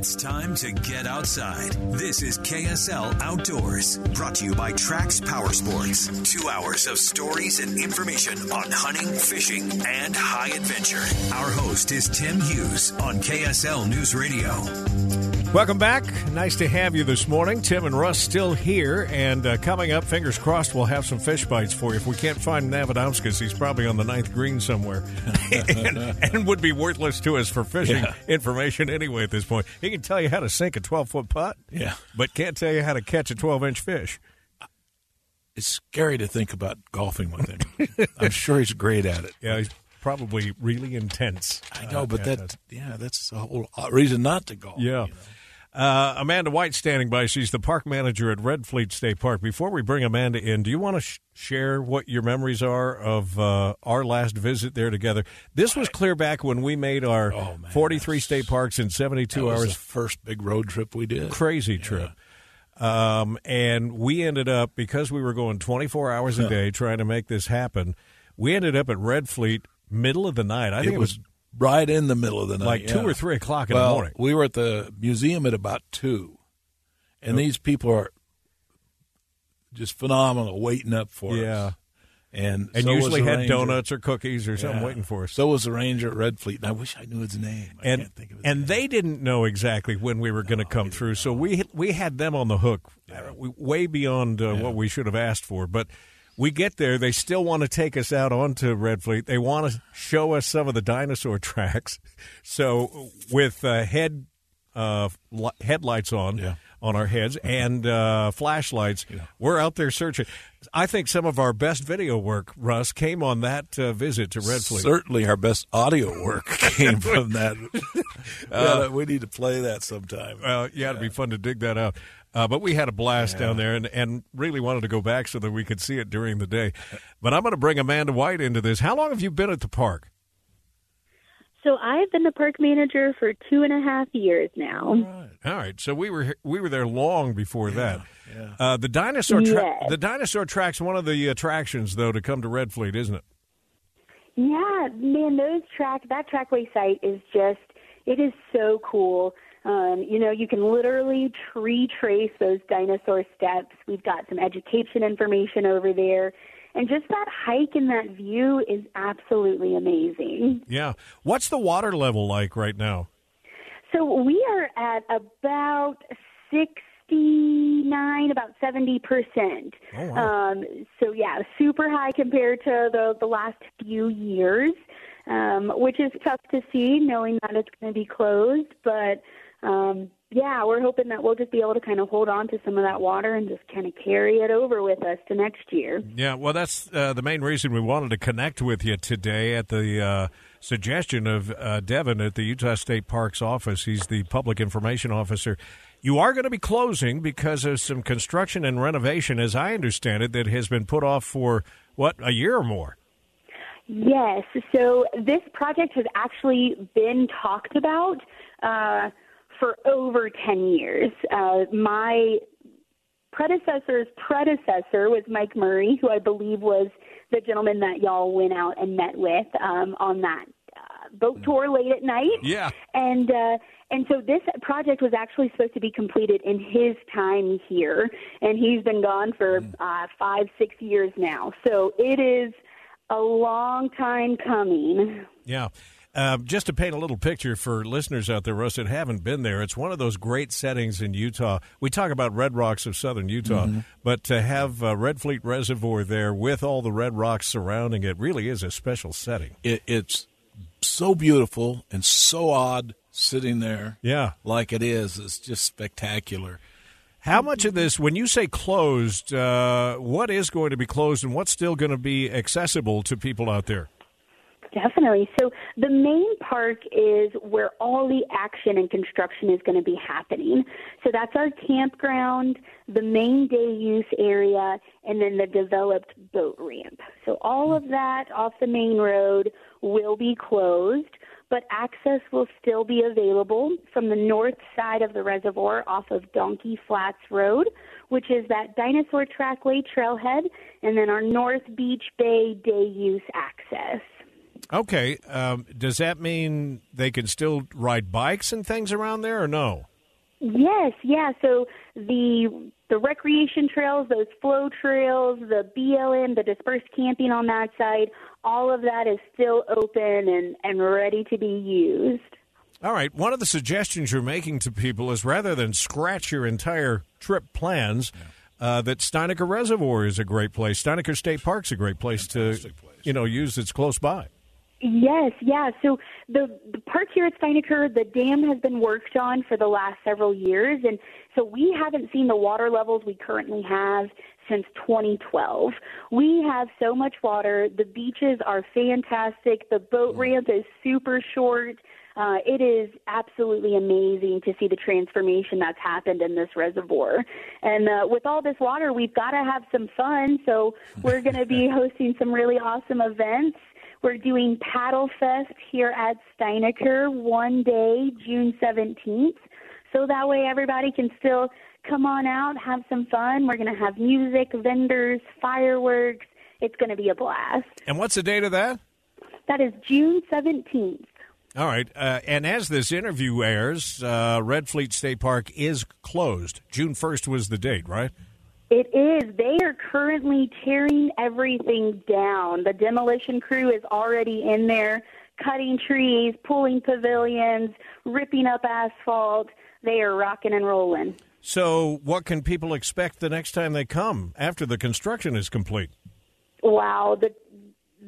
It's time to get outside. This is KSL Outdoors, brought to you by Trax Power Sports. Two hours of stories and information on hunting, fishing, and high adventure. Our host is Tim Hughes on KSL News Radio. Welcome back. Nice to have you this morning. Tim and Russ still here, and uh, coming up, fingers crossed, we'll have some Fishbytes for you. If we can't find Navadomskis, he's probably on the ninth green somewhere, and, and, would be worthless to us for fishing yeah. information anyway at this point. He can tell you how to sink a twelve foot putt, yeah, but can't tell you how to catch a twelve inch fish. It's scary to think about golfing with him. I'm sure he's great at it. Yeah, he's probably really intense. I know, uh, but that, yeah, that's a whole reason not to golf. Yeah. You know? Uh, Amanda White standing by. She's the park manager at Red Fleet State Park. Before we bring Amanda in, do you want to sh- share what your memories are of uh, our last visit there together? This was clear back when we made our oh, man, 43 state parks in 72 hours. first big road trip we did. Crazy yeah. trip. Um, and we ended up, because we were going 24 hours a day trying to make this happen, we ended up at Red Fleet middle of the night. I think it, was, it was right in the middle of the night, like yeah. two or three o'clock in well, the morning. We were at the museum at about two, and these people are just phenomenal, waiting up for yeah. us. And and so usually had ranger. donuts or cookies or something yeah. waiting for us. So was the ranger at Red Fleet, and I wish I knew his name. I and can't think of his and name. they didn't know exactly when we were going to No, come through, so we we had them on the hook, Yeah. way beyond uh, Yeah. what we should have asked for. But we get there, they still want to take us out onto Red Fleet. They want to show us some of the dinosaur tracks. So with uh, head uh, li- headlights on. Yeah. On our heads and uh, flashlights, Yeah. we're out there searching. I think some of our best video work, Russ, came on that uh, visit to Red Fleet. Certainly, our best audio work came from that. Uh, we need to play that sometime. Well, yeah, it'd be fun to dig that out. Uh, but we had a blast down there and, and really wanted to go back so that we could see it during the day. But I'm going to bring Amanda White into this. How long have you been at the park? So I've been the park manager for two and a half years now. Right. All right, so we were we were there long before that. yeah. Uh, the dinosaur tra- Yes. the dinosaur track's one of the attractions though to come to Red Fleet, isn't it? Yeah, man, those track that trackway site is just it is so cool. Um, you know, you can literally tree trace those dinosaur steps. We've got some education information over there. And just that hike and that view is absolutely amazing. Yeah. What's the water level like right now? So we are at about 69, about 70%. Oh, wow. Um, so, yeah, super high compared to the, the last few years, um, which is tough to see knowing that it's going to be closed. But, um, yeah, we're hoping that we'll just be able to kind of hold on to some of that water and just kind of carry it over with us to next year. Yeah, well, that's uh, the main reason we wanted to connect with you today at the uh, suggestion of uh, Devin at the Utah State Parks office. He's the public information officer. You are going to be closing because of some construction and renovation, as I understand it, that has been put off for, what, a year or more? Yes. So this project has actually been talked about uh, for over 10 years. Uh, my predecessor's predecessor was Mike Murray, who I believe was the gentleman that y'all went out and met with um, on that uh, boat tour late at night. Yeah. And uh, and so this project was actually supposed to be completed in his time here, and he's been gone for uh, five, six years now. So it is a long time coming. Yeah. Uh, just to paint a little picture for listeners out there, Russ, that haven't been there, it's one of those great settings in Utah. We talk about Red Rocks of southern Utah, but to have uh, Red Fleet Reservoir there with all the red rocks surrounding it really is a special setting. It, it's so beautiful and so odd sitting there Yeah. like it is. It's just spectacular. How much of this, when you say closed, uh, what is going to be closed and what's still going to be accessible to people out there? Definitely. So the main park is where all the action and construction is going to be happening. So that's our campground, the main day use area, and then the developed boat ramp. So all of that off the main road will be closed, but access will still be available from the north side of the reservoir off of Donkey Flats Road, which is that dinosaur trackway trailhead, and then our North Beach Bay day use access. Okay. Um, does that mean they can still ride bikes and things around there, or no? Yes, yeah. So the the recreation trails, those flow trails, the BLM, the dispersed camping on that side, all of that is still open and, and ready to be used. All right. One of the suggestions you're making to people is rather than scratch your entire trip plans, uh, that Steinaker Reservoir is a great place. Steinaker State Park's a great place to, place. you know, use that's close by. Yes, yeah. So the, the park here at Steinaker, the dam has been worked on for the last several years, and so we haven't seen the water levels we currently have since 2012. We have so much water. The beaches are fantastic. The boat mm. ramp is super short. Uh, it is absolutely amazing to see the transformation that's happened in this reservoir. And uh, with all this water, we've got to have some fun. So we're going to be hosting some really awesome events. We're doing Paddle Fest here at Steinaker one day, June 17th. So that way everybody can still come on out, have some fun. We're going to have music, vendors, fireworks. It's going to be a blast. And what's the date of that? That is June 17th. All right. Uh, and as this interview airs, uh, Red Fleet State Park is closed. June 1st was the date, right? It is. They are currently tearing everything down. The demolition crew is already in there, cutting trees, pulling pavilions, ripping up asphalt. They are rocking and rolling. So, what can people expect the next time they come after the construction is complete? Wow, the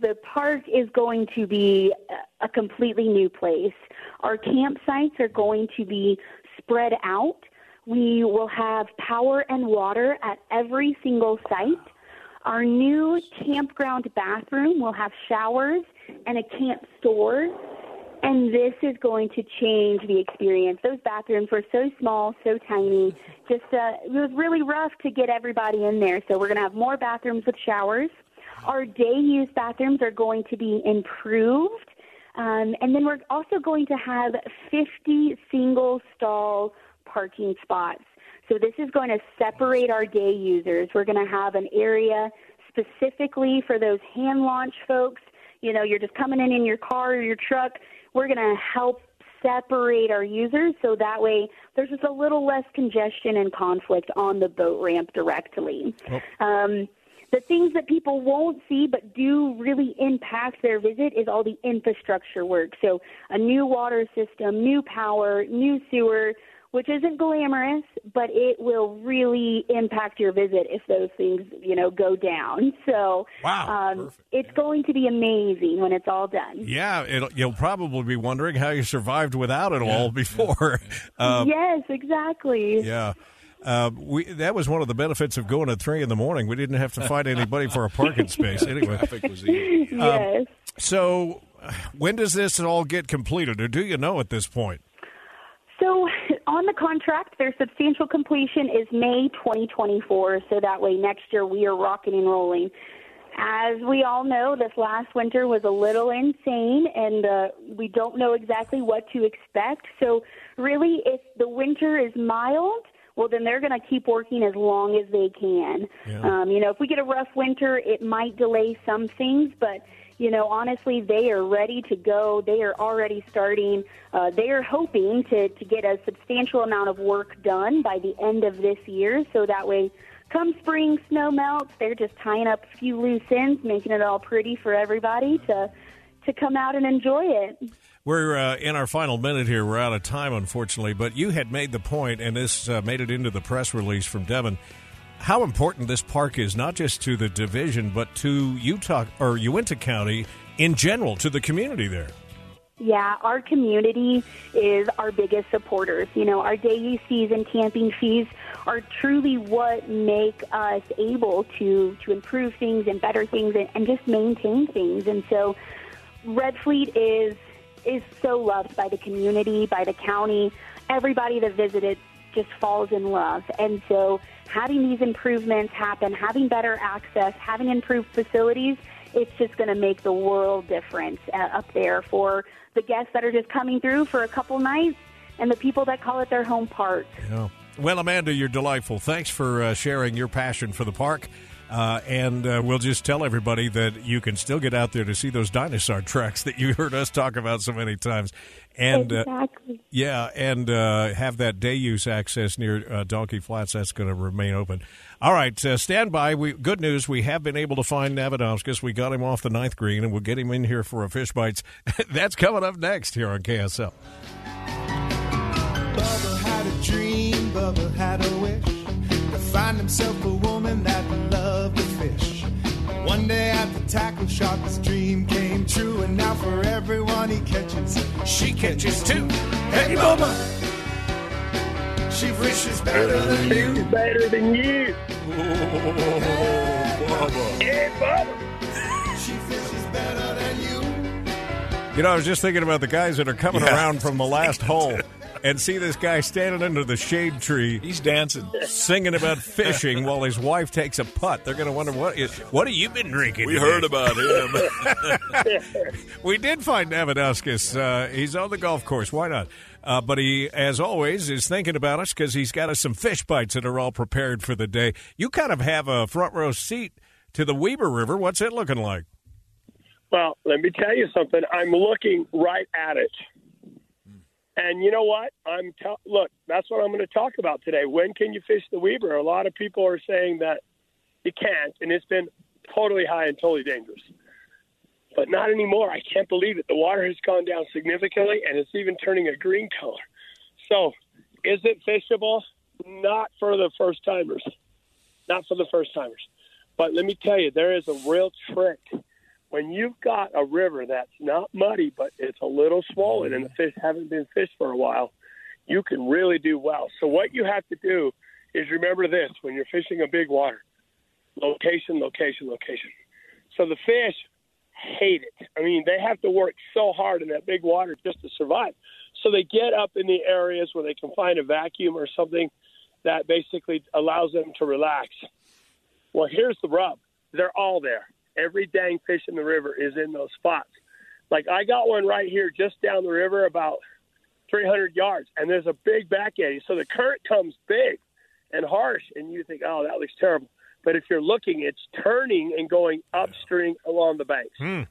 the park is going to be a completely new place. Our campsites are going to be spread out. We will have power and water at every single site. Our new campground bathroom will have showers and a camp store. And this is going to change the experience. Those bathrooms were so small, so tiny. Just uh, it was really rough to get everybody in there. So we're going to have more bathrooms with showers. Our day use bathrooms are going to be improved. Um, and then we're also going to have 50 single stall parking spots. So this is going to separate our day users. We're going to have an area specifically for those hand launch folks. You know, you're just coming in in your car or your truck. We're going to help separate our users so that way there's just a little less congestion and conflict on the boat ramp directly. Um, the things that people won't see but do really impact their visit is all the infrastructure work. So, a new water system, new power, new sewer, which isn't glamorous, but it will really impact your visit if those things, you know, go down. So, Wow, um, perfect. it's going to be amazing when it's all done. Yeah, it'll, you'll probably be wondering how you survived without it all before. Uh, yes, exactly. yeah. Uh, we that was one of the benefits of going at three in the morning. We didn't have to fight anybody for a parking space. Anyway, Traffic was easy. Yes. so uh, when does this all get completed, or do you know at this point? So, on the contract, their substantial completion is May 2024. So that way, next year we are rocking and rolling. As we all know, this last winter was a little insane, and uh, we don't know exactly what to expect. So, really, if the winter is mild, well, then they're going to keep working as long as they can. Yeah. Um, you know, if we get a rough winter, it might delay some things, but you know, honestly, they are ready to go. They are already starting. Uh, they are hoping to, to get a substantial amount of work done by the end of this year. So that way, come spring, snow melts, they're just tying up a few loose ends, making it all pretty for everybody to to come out and enjoy it. We're uh, in our final minute here. We're out of time, unfortunately. But you had made the point, and this uh, made it into the press release from Devin. How important this park is, not just to the division, but to Utah or Uintah County in general, to the community there. Yeah, our community is our biggest supporters. You know, our day use fees and camping fees are truly what make us able to to improve things and better things and, and just maintain things. And so, Red Fleet is is so loved by the community, by the county. Everybody that visited just falls in love. And so, having these improvements happen, having better access, having improved facilities, it's just going to make the world difference uh, up there for the guests that are just coming through for a couple nights and the people that call it their home park. Yeah. Well, Amanda, you're delightful. Thanks for uh, sharing your passion for the park. Uh, and uh, we'll just tell everybody that you can still get out there to see those dinosaur tracks that you heard us talk about so many times. And uh, yeah, and uh, have that day use access near uh, Donkey Flats. That's going to remain open. All right, uh, stand by. We good news. We have been able to find Navadomskis. We got him off the ninth green, and we'll get him in here for a Fishbytes. That's coming up next here on KSL. Bubba had a dream, Bubba had a wish to find himself a woman that the tackle his dream came true, and now for everyone he catches, she catches too. Hey, mama! She fishes better than you. better than you. Yeah, Bubba. She fishes better than you. You know, I was just thinking about the guys that are coming around from the last hole, and see this guy standing under the shade tree. He's dancing. Singing about fishing while his wife takes a putt. They're going to wonder what is, what have you been drinking? We today?" heard about him. We did find Navadowskis. Uh, he's on the golf course. Why not? Uh, but he, as always, is thinking about us because he's got us some Fishbytes that are all prepared for the day. You kind of have a front row seat to the Weber River. What's it looking like? Well, let me tell you something. I'm looking right at it. And you know what? I'm t- look. That's what I'm going to talk about today. When can you fish the Weber? A lot of people are saying that you can't, and it's been totally high and totally dangerous. But not anymore. I can't believe it. The water has gone down significantly, and it's even turning a green color. So, is it fishable? Not for the first timers. Not for the first timers. But let me tell you, there is a real trick when you've got a river that's not muddy, but it's a little swollen and the mm-hmm. fish haven't been fished for a while, you can really do well. So what you have to do is remember this when you're fishing a big water location, location, location. So the fish hate it. I mean, they have to work so hard in that big water just to survive. So they get up in the areas where they can find a vacuum or something that basically allows them to relax. Well, here's the rub they're all there. Every dang fish in the river is in those spots. Like I got one right here just down the river about 300 yards, and there's a big back eddy. So the current comes big and harsh, and you think, oh, that looks terrible. But if you're looking, it's turning and going upstream along the banks. Hmm.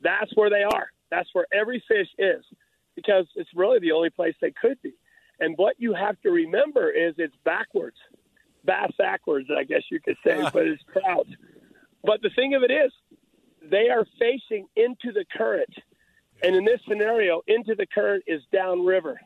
That's where they are. That's where every fish is because it's really the only place they could be. And what you have to remember is it's backwards, bass backwards, I guess you could say, ah. but it's trout. But the thing of it is, they are facing into the current. And in this scenario, into the current is downriver.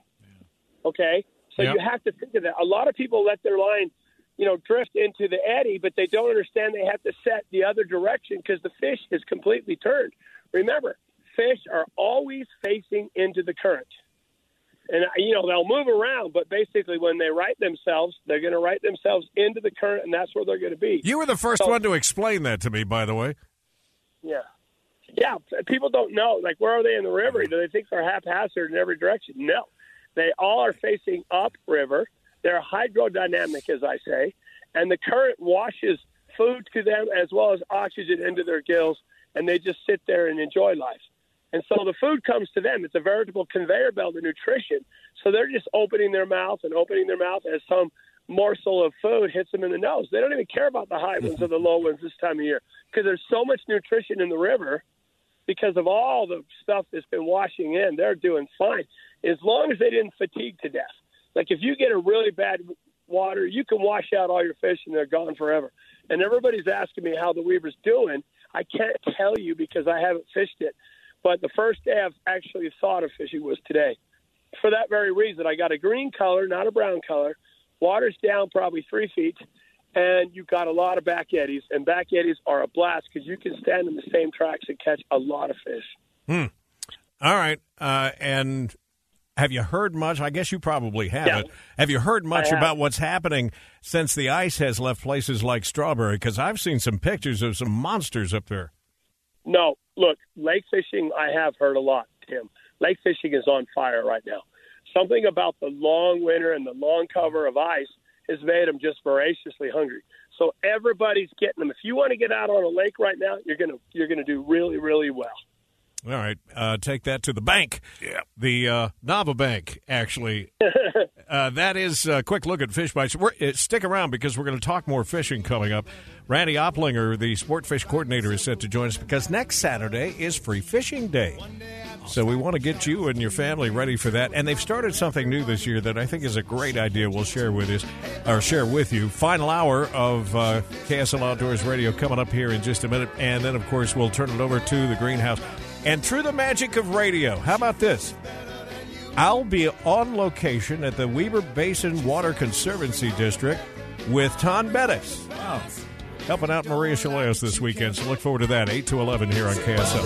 Okay? So Yep. you have to think of that. A lot of people let their line, you know, drift into the eddy, but they don't understand they have to set the other direction because the fish is completely turned. Remember, fish are always facing into the current. And, you know, they'll move around, but basically when they right themselves, they're going to right themselves into the current, and that's where they're going to be. You were the first So- one to explain that to me, by the way. Yeah. Yeah, people don't know. Like, where are they in the river? Do they think they're haphazard in every direction? No. They all are facing upriver. They're hydrodynamic, as I say, and the current washes food to them as well as oxygen into their gills, and they just sit there and enjoy life. And so the food comes to them. It's a veritable conveyor belt of nutrition. So they're just opening their mouth and opening their mouth as some morsel of food hits them in the nose. They don't even care about the high ones or the low ones this time of year because there's so much nutrition in the river because of all the stuff that's been washing in. They're doing fine as long as they didn't fatigue to death. Like if you get a really bad water, you can wash out all your fish and they're gone forever. And everybody's asking me how the Weber's doing. I can't tell you because I haven't fished it. But the first day I've actually thought of fishing was today. For that very reason, I got a green color, not a brown color. Water's down probably three feet, and you've got a lot of back eddies. And back eddies are a blast because you can stand in the same tracks and catch a lot of fish. All right. Uh, and have you heard much? I guess you probably haven't. Yeah. Have you heard much about what's happening since the ice has left places like Strawberry? Because I've seen some pictures of some monsters up there. No, look, lake fishing, I have heard a lot, Tim. Lake fishing is on fire right now. Something about the long winter and the long cover of ice has made them just voraciously hungry. So everybody's getting them. If you want to get out on a lake right now, you're gonna you're gonna do really really well. All right, uh, take that to the bank. Yeah, the uh, Nava Bank actually. Uh, that is a quick look at Fishbytes. We're, uh, stick around because we're going to talk more fishing coming up. Randy Oplinger, the sport fish coordinator, is set to join us because next Saturday is free fishing day. So we want to get you and your family ready for that. And they've started something new this year that I think is a great idea. We'll share with us or share with you. Final hour of uh, KSL Outdoors Radio coming up here in just a minute, and then of course we'll turn it over to the greenhouse. And through the magic of radio, how about this? I'll be on location at the Weber Basin Water Conservancy District with Taun Beddes. Wow. Helping out Maria Shilaos this weekend, so look forward to that. 8 to 11 here on KSL.